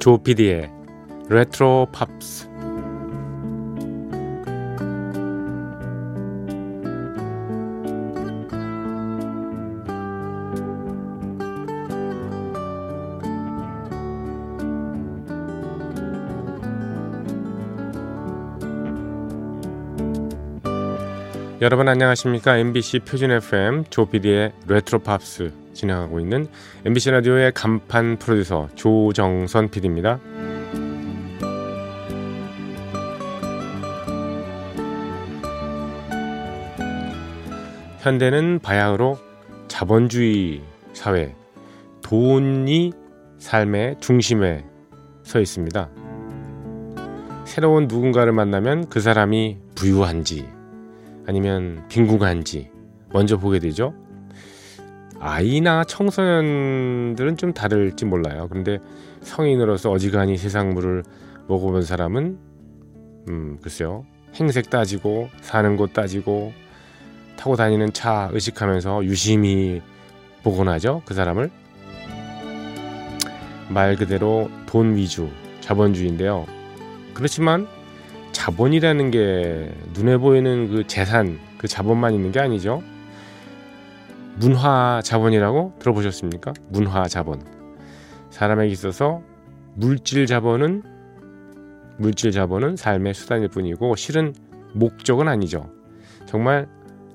조피디의 레트로 팝스. 여러분 안녕하십니까? MBC 표준 FM 조피디의 레트로 팝스 진행하고 있는 MBC 라디오의 간판 프로듀서 조정선 PD입니다. 현대는 바야흐로 자본주의 사회, 돈이 삶의 중심에 서 있습니다. 새로운 누군가를 만나면 그 사람이 부유한지, 아니면 빈궁한지 먼저 보게 되죠. 아이나 청소년들은 좀 다를지 몰라요. 그런데 성인으로서 어지간히 세상물을 먹어본 사람은 음 글쎄요 행색 따지고 사는 곳 따지고 타고 다니는 차 의식하면서 유심히 보곤 하죠. 그 사람을 말 그대로 돈 위주 자본주의인데요. 그렇지만 자본이라는 게 눈에 보이는 그 재산, 그 자본만 있는 게 아니죠. 문화 자본이라고 들어보셨습니까? 문화 자본. 사람에게 있어서 물질 자본은 물질 자본은 삶의 수단일 뿐이고 실은 목적은 아니죠. 정말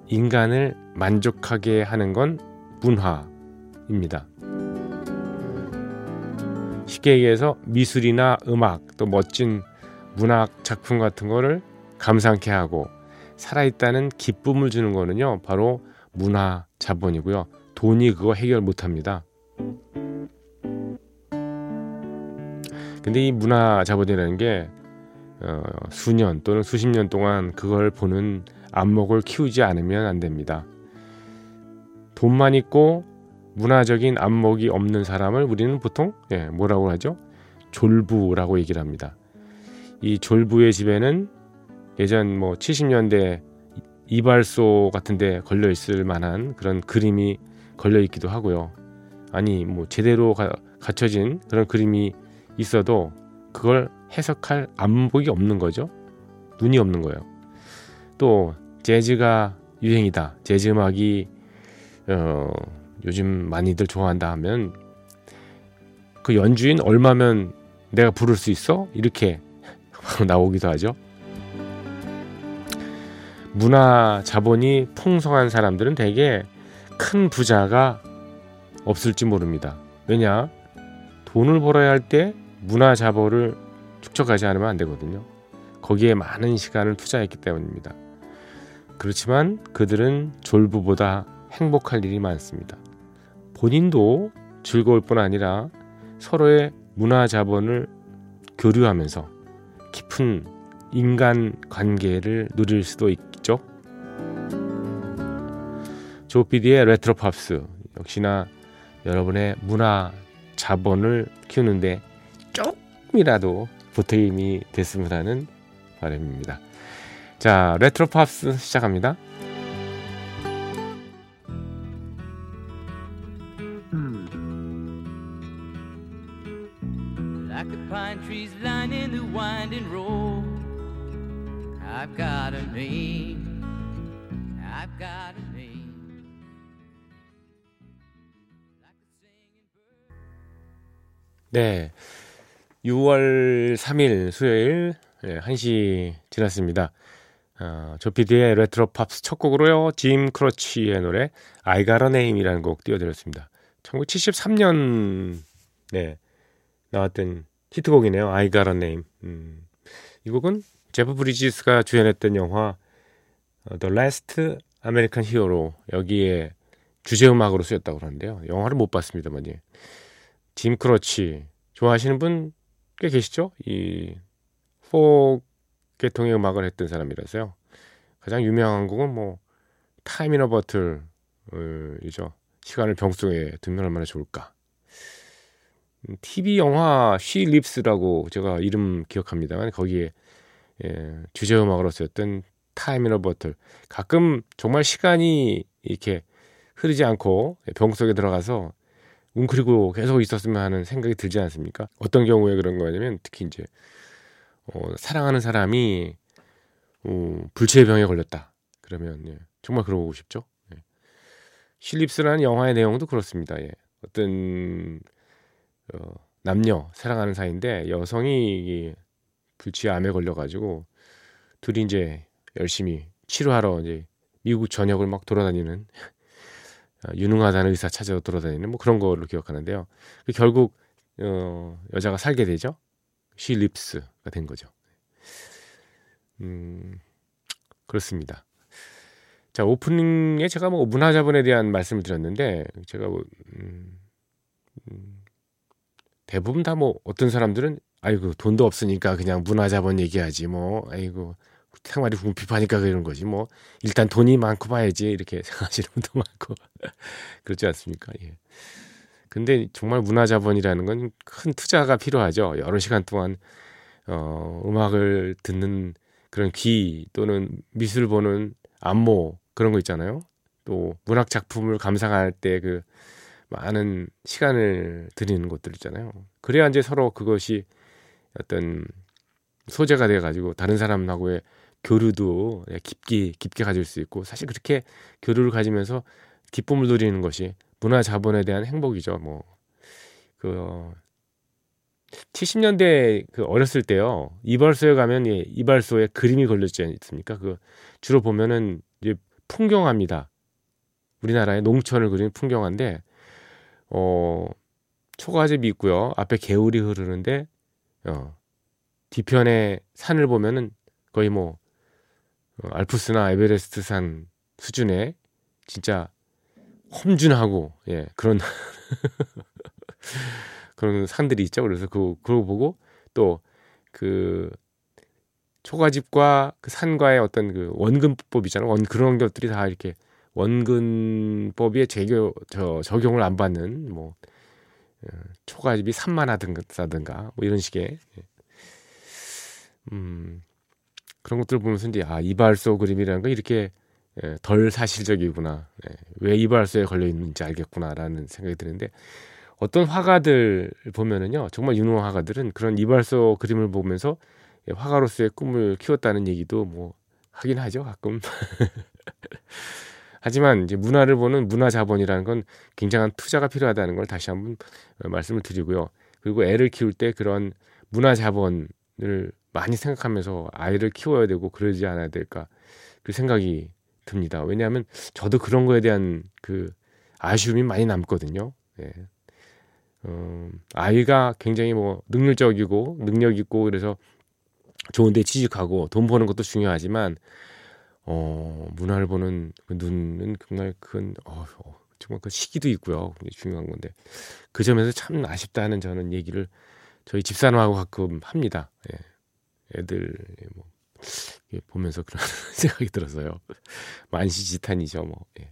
인간을 만족하게 하는 건 문화입니다. 쉽게 얘기해서 미술이나 음악 또 멋진 문학 작품 같은 거를 감상케 하고 살아있다는 기쁨을 주는 거는요 바로 문화 자본이고요. 돈이 그거 해결 못 합니다. 근데 이 문화 자본이라는 게 어, 수년 또는 수십 년 동안 그걸 보는 안목을 키우지 않으면 안 됩니다. 돈만 있고 문화적인 안목이 없는 사람을 우리는 보통 예, 뭐라고 하죠? 졸부라고 얘기를 합니다. 이 졸부의 집에는 예전 뭐 70년대 이발소 같은데 걸려 있을 만한 그런 그림이 걸려 있기도 하고요. 아니 뭐 제대로 가, 갖춰진 그런 그림이 있어도 그걸 해석할 안목이 없는 거죠. 눈이 없는 거예요. 또 재즈가 유행이다. 재즈 음악이 어, 요즘 많이들 좋아한다 하면 그 연주인 얼마면 내가 부를 수 있어? 이렇게 나오기도 하죠. 문화 자본이 풍성한 사람들은 대개 큰 부자가 없을지 모릅니다. 왜냐? 돈을 벌어야 할 때 문화 자본을 축적하지 않으면 안 되거든요. 거기에 많은 시간을 투자했기 때문입니다. 그렇지만 그들은 졸부보다 행복할 일이 많습니다. 본인도 즐거울 뿐 아니라 서로의 문화 자본을 교류하면서 깊은 인간 관계를 누릴 수도 있죠. 조피디의 레트로 팝스 역시나 여러분의 문화 자본을 키우는데 조금이라도 보탬이 됐으면 하는 바람입니다. 자, 레트로 팝스 시작합니다. Name. 네. 6월 3일 수요일 네, 1시 지났습니다. 어, 조피디의 레트로 팝스 첫 곡으로요. 짐 크로치의 노래 I Got a Name이라는 곡 띄워드렸습니다. 1973년 네, 나왔던 히트곡이네요. I Got a Name. 음, 이 곡은 제프 브리지스가 주연했던 영화 어, The Last American Hero 여기에 주제 음악으로 쓰였다고 그러는데요. 영화를 못 봤습니다만 예. 짐 크로치 좋아하시는 분 꽤 계시죠? 이 포크 계통의 음악을 했던 사람이라서요. 가장 유명한 곡은 뭐 Time in a Bottle이죠. 시간을 병속에 두면 얼마나 좋을까. TV 영화 She Lives라고 제가 이름 기억합니다만 거기에 예, 주제 음악으로 쓰였던 타임 이너 버틀 가끔 정말 시간이 이렇게 흐르지 않고 병 속에 들어가서 웅크리고 계속 있었으면 하는 생각이 들지 않습니까? 어떤 경우에 그런 거냐면 특히 이제 어, 사랑하는 사람이 어, 불치의 병에 걸렸다. 그러면 예, 정말 그러고 싶죠. 예. 실립스라는 영화의 내용도 그렇습니다. 예. 어떤 어, 남녀 사랑하는 사이인데 여성이 불치의 암에 걸려가지고 둘이 이제 열심히 치료하러 이제 미국 전역을 막 돌아다니는 어, 유능하다는 의사 찾아 돌아다니는 뭐 그런 걸로 기억하는데요. 그 결국 어, 여자가 살게 되죠. 실립스가 된 거죠. 음, 그렇습니다. 자, 오프닝에 제가 뭐 문화자본에 대한 말씀을 드렸는데, 제가 뭐, 음, 음, 대부분 다 뭐 어떤 사람들은, 아이고, 돈도 없으니까 그냥 문화자본 얘기하지, 뭐, 아이고, 생활이 궁핍하니까 그런 거지, 뭐, 일단 돈이 많고 봐야지, 이렇게 생각하시는 분도 많고, 그렇지 않습니까? 예. 근데 정말 문화 자본이라는 건 큰 투자가 필요하죠. 여러 시간 동안, 어, 음악을 듣는 그런 귀 또는 미술 보는 안모 그런 거 있잖아요. 또 문학 작품을 감상할 때 그 많은 시간을 들이는 것들 있잖아요. 그래야 이제 서로 그것이 어떤 소재가 돼 가지고 다른 사람하고의 교류도 깊게 깊게 가질 수 있고 사실 그렇게 교류를 가지면서 기쁨을 누리는 것이 문화 자본에 대한 행복이죠. 뭐그 70년대 그 어렸을 때요. 이발소에 가면 예, 이발소에 그림이 걸렸지 않습니까? 그 주로 보면은 이제 풍경화입니다. 우리나라의 농촌을 그리는 풍경화인데 어 초가집이 있고요. 앞에 개울이 흐르는데 어 뒤편에 산을 보면은 거의 뭐 어, 알프스나 에베레스트 산 수준의 진짜 험준하고 예 그런 그런 산들이 있죠. 그래서 그 그거 보고 또 그 초가집과 그 산과의 어떤 그 원근법이잖아요. 원 그런 것들이 다 이렇게 원근법에 제교 저 적용을 안 받는 뭐 어, 초가집이 산만하든가 뭐 이런 식의 예. 음 그런 것들 을 보면서 이제 아 이발소 그림이라는 건 이렇게 예, 덜 사실적이구나. 예, 왜 이발소에 걸려 있는지 알겠구나라는 생각이 드는데 어떤 화가들 보면은요 정말 유능한 화가들은 그런 이발소 그림을 보면서 화가로서의 꿈을 키웠다는 얘기도 뭐 하긴 하죠 가끔. 하지만 이제 문화를 보는 문화 자본이라는 건 굉장한 투자가 필요하다는 걸 다시 한번 말씀을 드리고요. 그리고 애를 키울 때 그런 문화 자본을 많이 생각하면서 아이를 키워야 되고 그러지 않아야 될까? 그 생각이 듭니다 왜냐하면 저도 그런 거에 대한 그 아쉬움이 많이 남거든요 예. 어, 아이가 굉장히 뭐 능률적이고 능력 있고 그래서 좋은데 취직하고 돈 버는 것도 중요하지만 어, 문화를 보는 그 눈은 정말 큰 어, 어, 정말 그 시기도 있고요. 굉장히 중요한 건데 그 점에서 참 아쉽다는 저는 얘기를 저희 집사람하고 가끔 합니다. 예. 애들 뭐 보면서 그런 생각이 들어서요. 만시지탄이죠, 뭐. 예.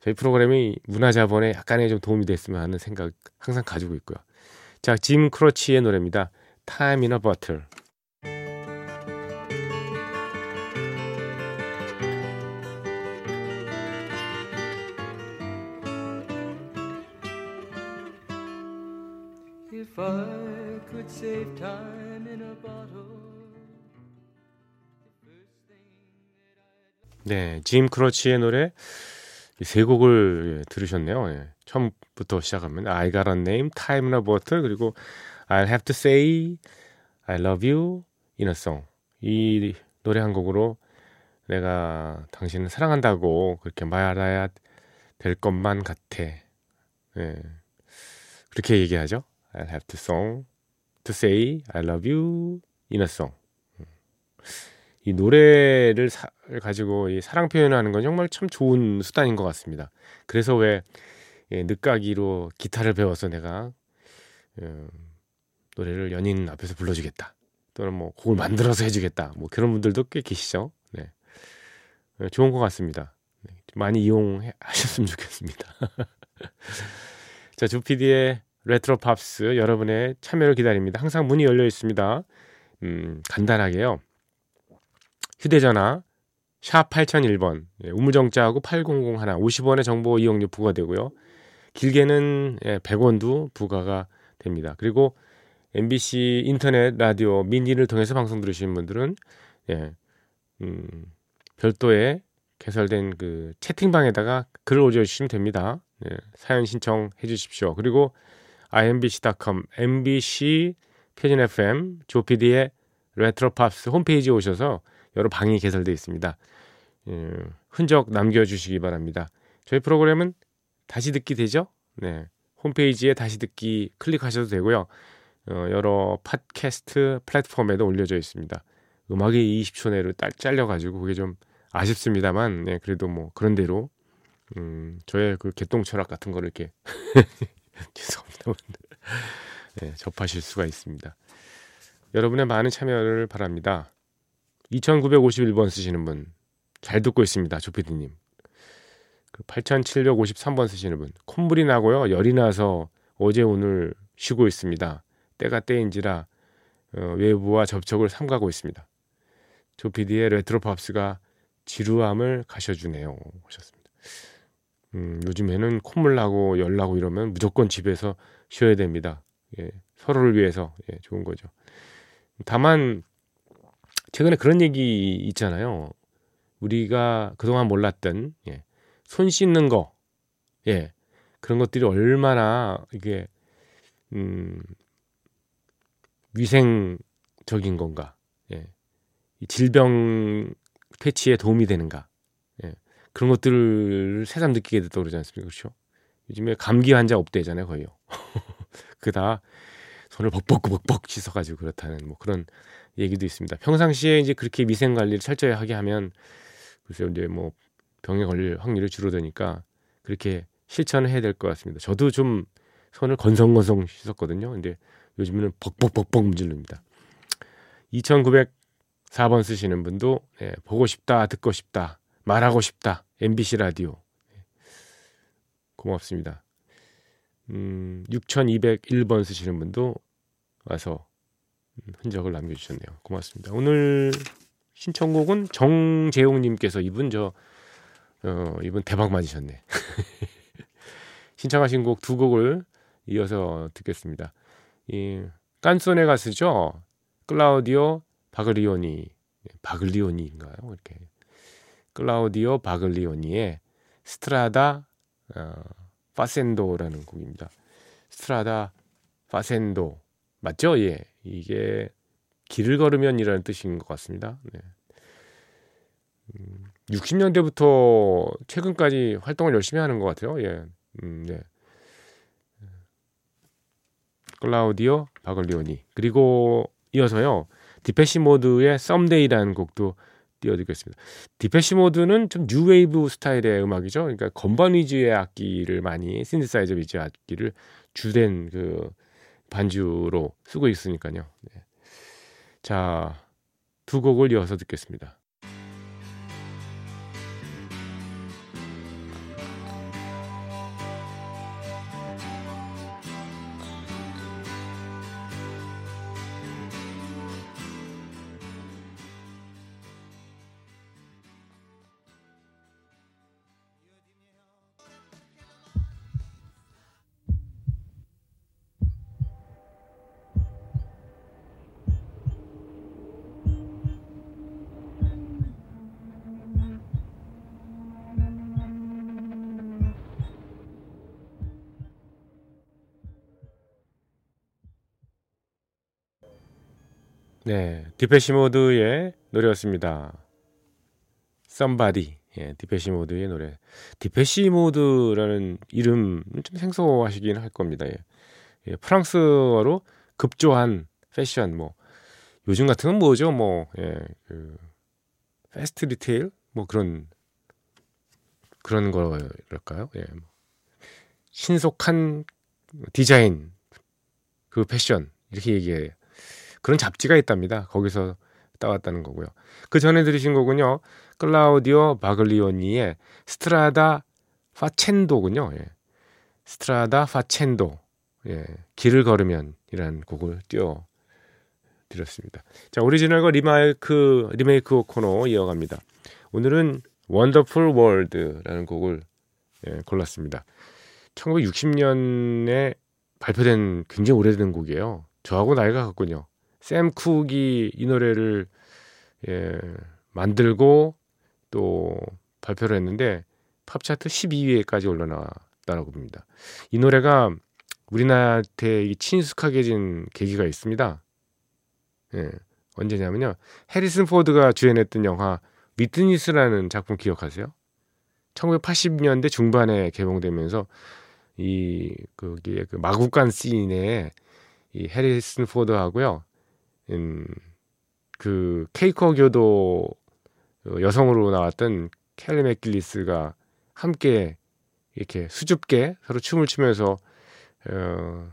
저희 프로그램이 문화자본에 약간의 좀 도움이 됐으면 하는 생각 항상 가지고 있고요. 자, 짐 크로치의 노래입니다. Time in a Bottle. 네, 짐 크로치의 노래 세 곡을 예, 들으셨네요. 예. 처음부터 시작하면 I got a name, time in a bottle 그리고 I'll have to say I love you in a song. 이 노래 한 곡으로 내가 당신을 사랑한다고 그렇게 말해야 될 것만 같아. 예. 그렇게 얘기하죠. I'll have to song to say I love you in a song. 이 노래를 사, 가지고 이 사랑 표현하는 건 정말 참 좋은 수단인 것 같습니다. 그래서 왜 예, 늦깎이로 기타를 배워서 내가 음, 노래를 연인 앞에서 불러주겠다. 또는 뭐 곡을 만들어서 해주겠다. 뭐 그런 분들도 꽤 계시죠. 네, 네 좋은 것 같습니다. 네, 많이 이용하셨으면 좋겠습니다. 자, 조피디의 레트로 팝스 여러분의 참여를 기다립니다. 항상 문이 열려 있습니다. 음, 간단하게요. 휴대전화 샵 8001번 예, 우물정자하고 8001 50원의 정보 이용료 부과되고요. 길게는 예, 100원도 부과가 됩니다. 그리고 MBC 인터넷 라디오 미니를 통해서 방송 들으시는 분들은 예, 음, 별도의 개설된 그 채팅방에다가 글을 올려주시면 됩니다. 예, 사연 신청해 주십시오. 그리고 imbc.com, mbc 표준 FM, 조피디의 레트로 팝스 홈페이지에 오셔서 여러 방이 개설되어 있습니다. 예, 흔적 남겨주시기 바랍니다. 저희 프로그램은 다시 듣기 되죠? 네. 홈페이지에 다시 듣기 클릭하셔도 되고요. 어, 여러 팟캐스트 플랫폼에도 올려져 있습니다. 음악이 20초 내로 딱 잘려가지고 그게 좀 아쉽습니다만, 네, 그래도 뭐 그런 대로 음, 저의 그 개똥 철학 같은 거를 이렇게 죄송합니다. 네, 접하실 수가 있습니다. 여러분의 많은 참여를 바랍니다. 2951번 쓰시는 분 잘 듣고 있습니다. 조피디님. 그 8753번 쓰시는 분 콧물이 나고요. 열이 나서 어제 오늘 쉬고 있습니다. 때가 때인지라 어, 외부와 접촉을 삼가고 있습니다. 조피디의 레트로 팝스가 지루함을 가셔주네요. 하셨습니다. 음, 요즘에는 콧물 나고 열 나고 이러면 무조건 집에서 쉬어야 됩니다. 예, 서로를 위해서 예, 좋은 거죠. 다만 최근에 그런 얘기 있잖아요. 우리가 그동안 몰랐던 예, 손 씻는 거, 예, 그런 것들이 얼마나 이게 음, 위생적인 건가, 예, 질병 퇴치에 도움이 되는가, 예, 그런 것들을 새삼 느끼게 됐다고 그러지 않습니까? 그렇죠? 요즘에 감기 환자 없대잖아요, 거의요. 그다 손을 벅벅벅벅 씻어가지고 그렇다는 뭐 그런 얘기도 있습니다. 평상시에 이제 그렇게 위생 관리를 철저히 하게 하면 글쎄요 이제 뭐 병에 걸릴 확률이 줄어드니까 그렇게 실천을 해야 될 것 같습니다. 저도 좀 손을 건성건성 씻었거든요. 근데 요즘에는 벅벅벅벅 문질릅니다. 2904번 쓰시는 분도 네, 보고 싶다, 듣고 싶다, 말하고 싶다, MBC 라디오. 네, 고맙습니다. 음, 6201번 쓰시는 분도 와서 흔적을 남겨주셨네요. 고맙습니다. 오늘 신청곡은 정재용님께서 이분 저 어, 이분 대박 맞으셨네. 신청하신 곡 두 곡을 이어서 듣겠습니다. 이 깐소네 가수죠. 클라우디오 바글리오니 바글리오니인가요? 이렇게 클라우디오 바글리오니의 스트라다 어, 파센도라는 곡입니다. 스트라다 파센도 맞죠? 예, 이게 길을 걸으면이라는 뜻인 것 같습니다. 네. 음, 60년대부터 최근까지 활동을 열심히 하는 것 같아요. 예, 음, 네. 클라우디오 바글리오니 그리고 이어서요 디페시 모드의 Somebody라는 곡도 띄워드리겠습니다. 디페시 모드는 좀 뉴웨이브 스타일의 음악이죠. 그러니까 건반 위주의 악기를 많이 신디사이저 위주의 악기를 주된 그 반주로 쓰고 있으니까요. 네. 자, 두 곡을 이어서 듣겠습니다. 네, 디페시 모드의 노래였습니다. Somebody. 예, 디페시 모드의 노래. 디페시 모드라는 이름 좀 생소하시긴 할 겁니다. 예. 예, 프랑스어로 급조한 패션 뭐 요즘 같은 건 뭐죠? 뭐 예, 그 fast retail 뭐 그런 그런 거랄까요? 예. 뭐. 신속한 디자인 그 패션 이렇게 얘기해요. 그런 잡지가 있답니다. 거기서 따왔다는 거고요. 그 전에 들으신 거군요. 클라우디오 바글리오니의 Strada Facendo군요. 예. Strada Facendo. 예. 길을 걸으면이라는 곡을 띄워 드렸습니다. 자, 오리지널과 리마이크 리메이크 코너 이어갑니다. 오늘은 Wonderful World라는 곡을 예, 골랐습니다. 1960년에 발표된 굉장히 오래된 곡이에요. 저하고 나이가 같군요. 샘 쿡이 이 노래를 예, 만들고 또 발표를 했는데 팝차트 12위에까지 올라나왔다고 봅니다. 이 노래가 우리나라한테 친숙하게 진 계기가 있습니다. 예, 언제냐면요. 해리슨 포드가 주연했던 영화 위트니스라는 작품 기억하세요? 1980년대 중반에 개봉되면서 이 거기에 그 마구간 씬에 이 해리슨 포드하고요. 음, 그 케이커 교도 여성으로 나왔던 켈리 맥길리스가 함께 이렇게 수줍게 서로 춤을 추면서 어,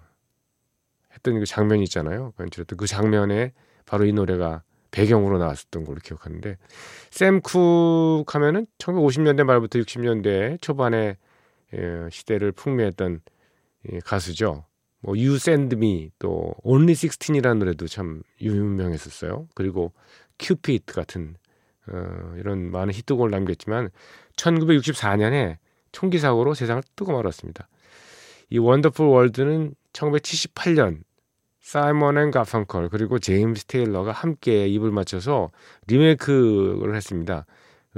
했던 그 장면이 있잖아요. 그 장면에 바로 이 노래가 배경으로 나왔었던 걸로 기억하는데 샘쿡 하면은 1950년대 말부터 60년대 초반에 예, 시대를 풍미했던 예, 가수죠. 뭐 You Send Me 또 Only 16이라는 노래도 참 유명했었어요. 그리고 큐피트 같은 어, 이런 많은 히트곡을 남겼지만 1964년에 총기 사고로 세상을 뜨고 말았습니다. 이 Wonderful World는 1978년 사이먼 앤 가펑컬 그리고 제임스 테일러가 함께 입을 맞춰서 리메이크를 했습니다.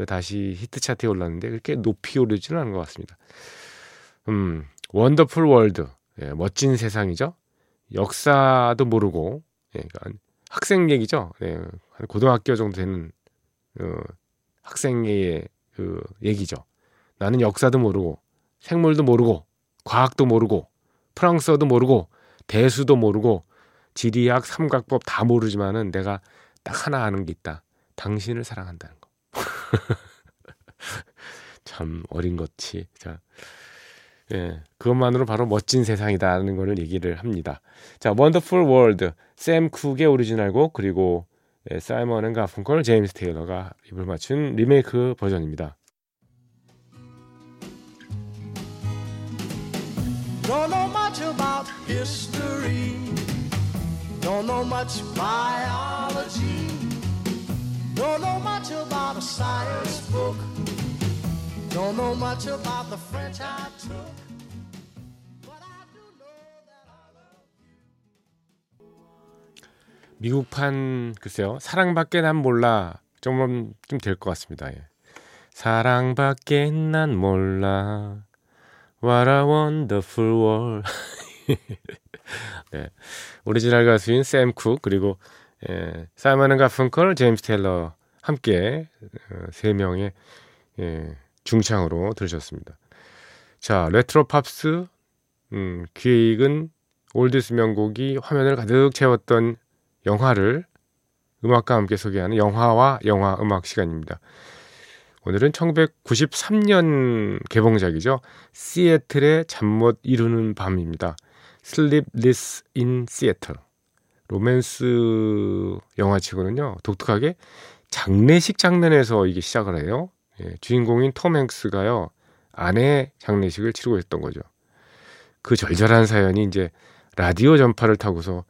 다시 히트 차트에 올랐는데 그렇게 높이 오르지는 않은 것 같습니다. 음, Wonderful World, 예, 멋진 세상이죠. 역사도 모르고, 예, 그러니까 학생 얘기죠. 예, 고등학교 정도 되는 어, 학생의 그 얘기죠. 나는 역사도 모르고, 생물도 모르고, 과학도 모르고, 프랑스어도 모르고, 대수도 모르고, 지리학, 삼각법 다 모르지만은 내가 딱 하나 아는 게 있다. 당신을 사랑한다는 거. 참 어린 것이. 자, 예, 그것만으로 바로 멋진 세상이다라는 것을 얘기를 합니다. 자, Wonderful World, 샘 쿡의 오리지널곡 그리고 예, 사이먼 앤 가펑컬, 제임스 테일러가 입을 맞춘 리메이크 버전입니다. Don't know much about history. Don't know much biology. Don't know much about a science book. Don't know much about the French I took. 미국판 글쎄요 사랑밖에 난 몰라 쯤 될 것 같습니다. 예. 사랑밖에 난 몰라 What a wonderful world. 네. 오리지널 가수인 샘쿡 그리고 예, 사이먼 가펑컬, 제임스 테일러 함께 어, 세 명의 예, 중창으로 들으셨습니다. 자, 레트로 팝스 음, 기획은 oldies 명곡이 화면을 가득 채웠던 영화를 음악과 함께 소개하는 영화와 영화 음악 시간입니다. 오늘은 1993년 개봉작이죠. 시애틀의 잠 못 이루는 밤입니다. Sleepless in Seattle. 로맨스 영화치고는요, 독특하게 장례식 장면에서 이게 시작을 해요. 예, 주인공인 톰 행크스가요, 아내 장례식을 치르고 있던 거죠. 그 절절한 사연이 이제 라디오 전파를 타고서,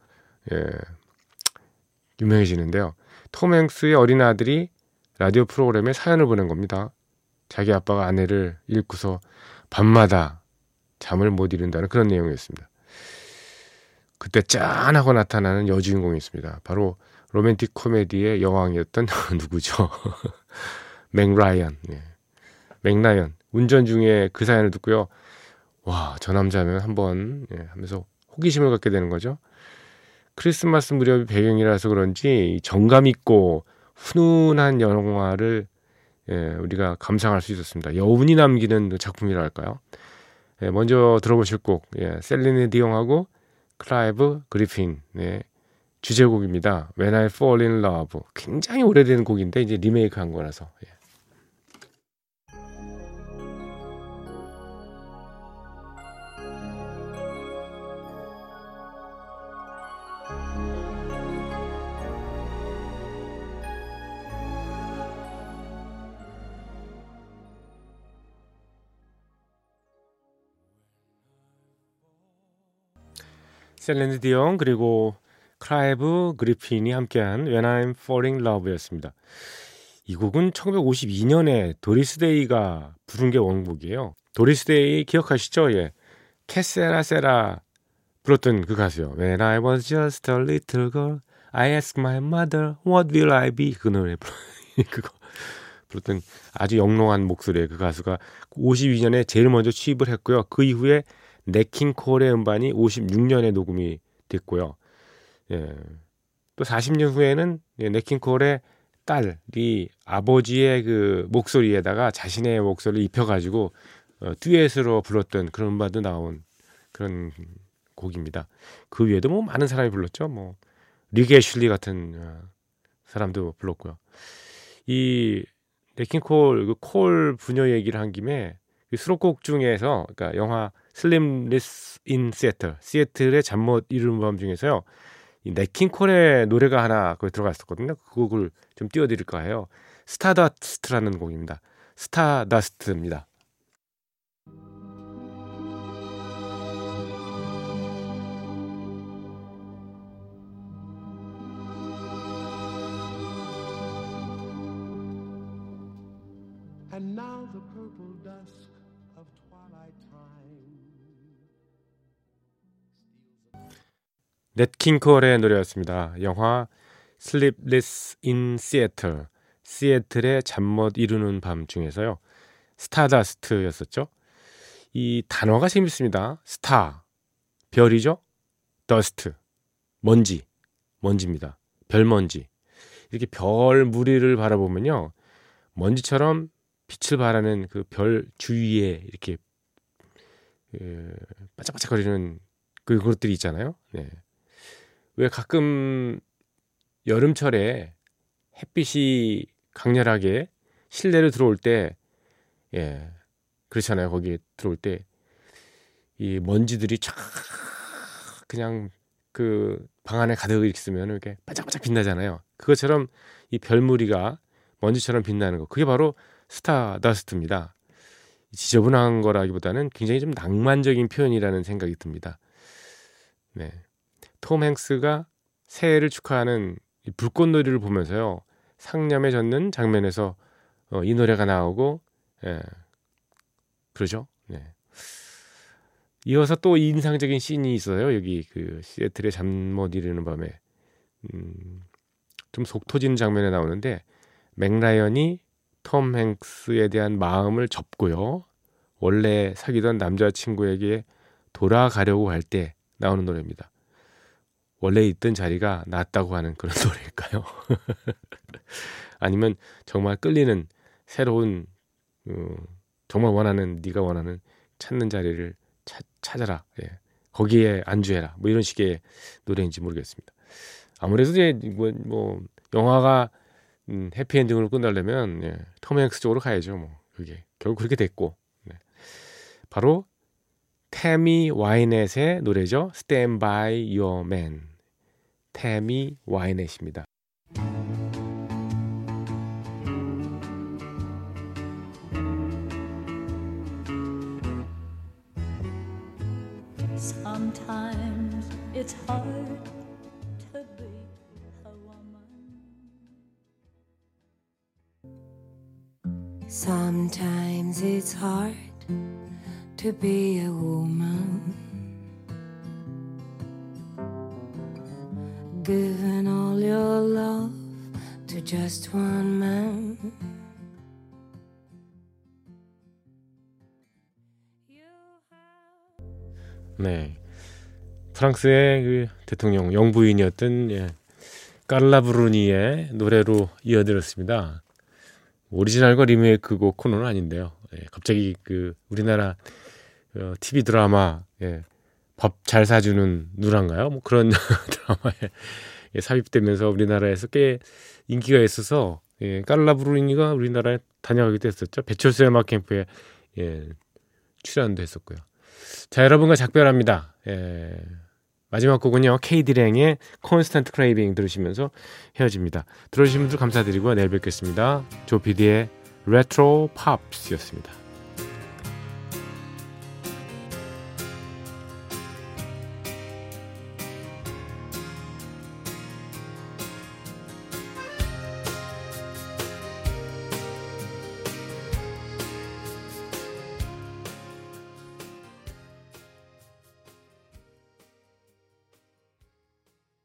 예, 유명해지는데요. 톰 행스의 어린 아들이 라디오 프로그램에 사연을 보낸 겁니다. 자기 아빠가 아내를 잃고서 밤마다 잠을 못 이룬다는 그런 내용이었습니다. 그때 짠하고 나타나는 여주인공이 있습니다. 바로 로맨틱 코미디의 여왕이었던 누구죠? 멕 라이언. 예. 멕 라이언. 운전 중에 그 사연을 듣고요. 와, 저 남자면 한번 예, 하면서 호기심을 갖게 되는 거죠. 크리스마스 무렵이 배경이라서 그런지 정감 있고 훈훈한 영화를 예, 우리가 감상할 수 있었습니다. 여운이 남기는 그 작품이랄까요? 예, 먼저 들어보실 곡, 예, 셀린 디옹하고 클라이브 그리핀 네, 주제곡입니다. When I Fall in Love. 굉장히 오래된 곡인데 이제 리메이크한 거라서. 예. 셀린 디옹 그리고 클라이브 그리핀이 함께한 When I Fall in Love였습니다. 이 곡은 1952년에 도리스 데이가 부른 게 원곡이에요. 도리스 데이 기억하시죠? 예. Que Sera, Sera 불렀던 그 가수요. When I was just a little girl, I asked my mother, what will I be? 그 노래 그거 불렀던 아주 영롱한 목소리의 그 가수가 52년에 제일 먼저 취입을 했고요. 그 이후에 네킹콜의 음반이 56년에 녹음이 됐고요. 예. 또 40년 후에는 예, 네킹콜의 딸이 아버지의 그 목소리에다가 자신의 목소리를 입혀가지고 어, 듀엣으로 불렀던 그런 음반도 나온 그런 곡입니다. 그 외에도 뭐 많은 사람이 불렀죠. 뭐 리게 슐리 같은 어, 사람도 불렀고요. 이 네킹콜 그콜 부녀 얘기를 한 김에 그 수록곡 중에서 그러니까 영화 Sleepless in Seattle 시애틀의 잠못 이루는 밤 중에서요. 이 냇 킹 콜의 노래가 하나 거기 들어가 있었거든요. 그 곡을 좀 띄워드릴까 해요. Stardust라는 곡입니다. Stardust입니다. 냇 킹 콜의 노래였습니다. 영화 Sleepless in Seattle, 시애틀의 잠 못 이루는 밤 중에서요. Stardust였었죠. 이 단어가 재밌습니다. 스타, 별이죠. Dust, 먼지, 먼지입니다. 별먼지. 이렇게 별 무리를 바라보면요. 먼지처럼 빛을 발하는 그 별 주위에 이렇게 그 반짝반짝거리는 그 그것들이 있잖아요. 네. 왜 가끔 여름철에 햇빛이 강렬하게 실내로 들어올 때, 예, 그렇잖아요. 거기에 들어올 때, 이 먼지들이 쫙 그냥 그 방 안에 가득 있으면 이렇게 반짝반짝 빛나잖아요. 그것처럼 이 별무리가 먼지처럼 빛나는 거. 그게 바로 스타더스트입니다. 지저분한 거라기보다는 굉장히 좀 낭만적인 표현이라는 생각이 듭니다. 네. 톰 행스가 새해를 축하하는 불꽃놀이를 보면서요 상념에 젖는 장면에서 어, 이 노래가 나오고 예, 그러죠. 네. 이어서 또 인상적인 씬이 있어요. 여기 그 시애틀의 잠 못 이루는 밤에 음, 좀 속 터지는 장면에 나오는데 맥라이언이 톰 행스에 대한 마음을 접고요. 원래 사귀던 남자친구에게 돌아가려고 할 때 나오는 노래입니다. 원래 있던 자리가 낫다고 하는 그런 노래일까요? 아니면 정말 끌리는 새로운 어, 정말 원하는 네가 원하는 찾는 자리를 찾, 찾아라. 예. 거기에 안주해라. 뭐 이런 식의 노래인지 모르겠습니다. 아무래도 이제 뭐, 뭐 영화가 음, 해피엔딩으로 끝나려면 예, 톰 행스 쪽으로 가야죠. 뭐 그게 결국 그렇게 됐고 네. 바로 태미 와이넷의 노래죠. Stand by Your Man. 태미 와이넷입니다. Sometimes it's hard to be a woman. Giving all your love to just one man. 네. 프랑스의 그 대통령 영부인이었던 예, 까르라 브루니의 노래로 이어들었습니다. 오리지널과 리메이크곡 코너는 아닌데요. 예, 갑자기 그 우리나라 어, TV 드라마 예, 밥 잘 사주는 누란가요? 뭐 그런 드라마에 예, 삽입되면서 우리나라에서 꽤 인기가 있어서 예, 깔라 브루니가 우리나라에 다녀가기도 했었죠. 배철수의 음악 캠프에 예, 출연도 했었고요. 자, 여러분과 작별합니다. 예, 마지막 곡은요. 케이디랭의 Constant Craving 들으시면서 헤어집니다. 들어주신 분들 감사드리고 내일 뵙겠습니다. 조피디의 레트로 팝스였습니다.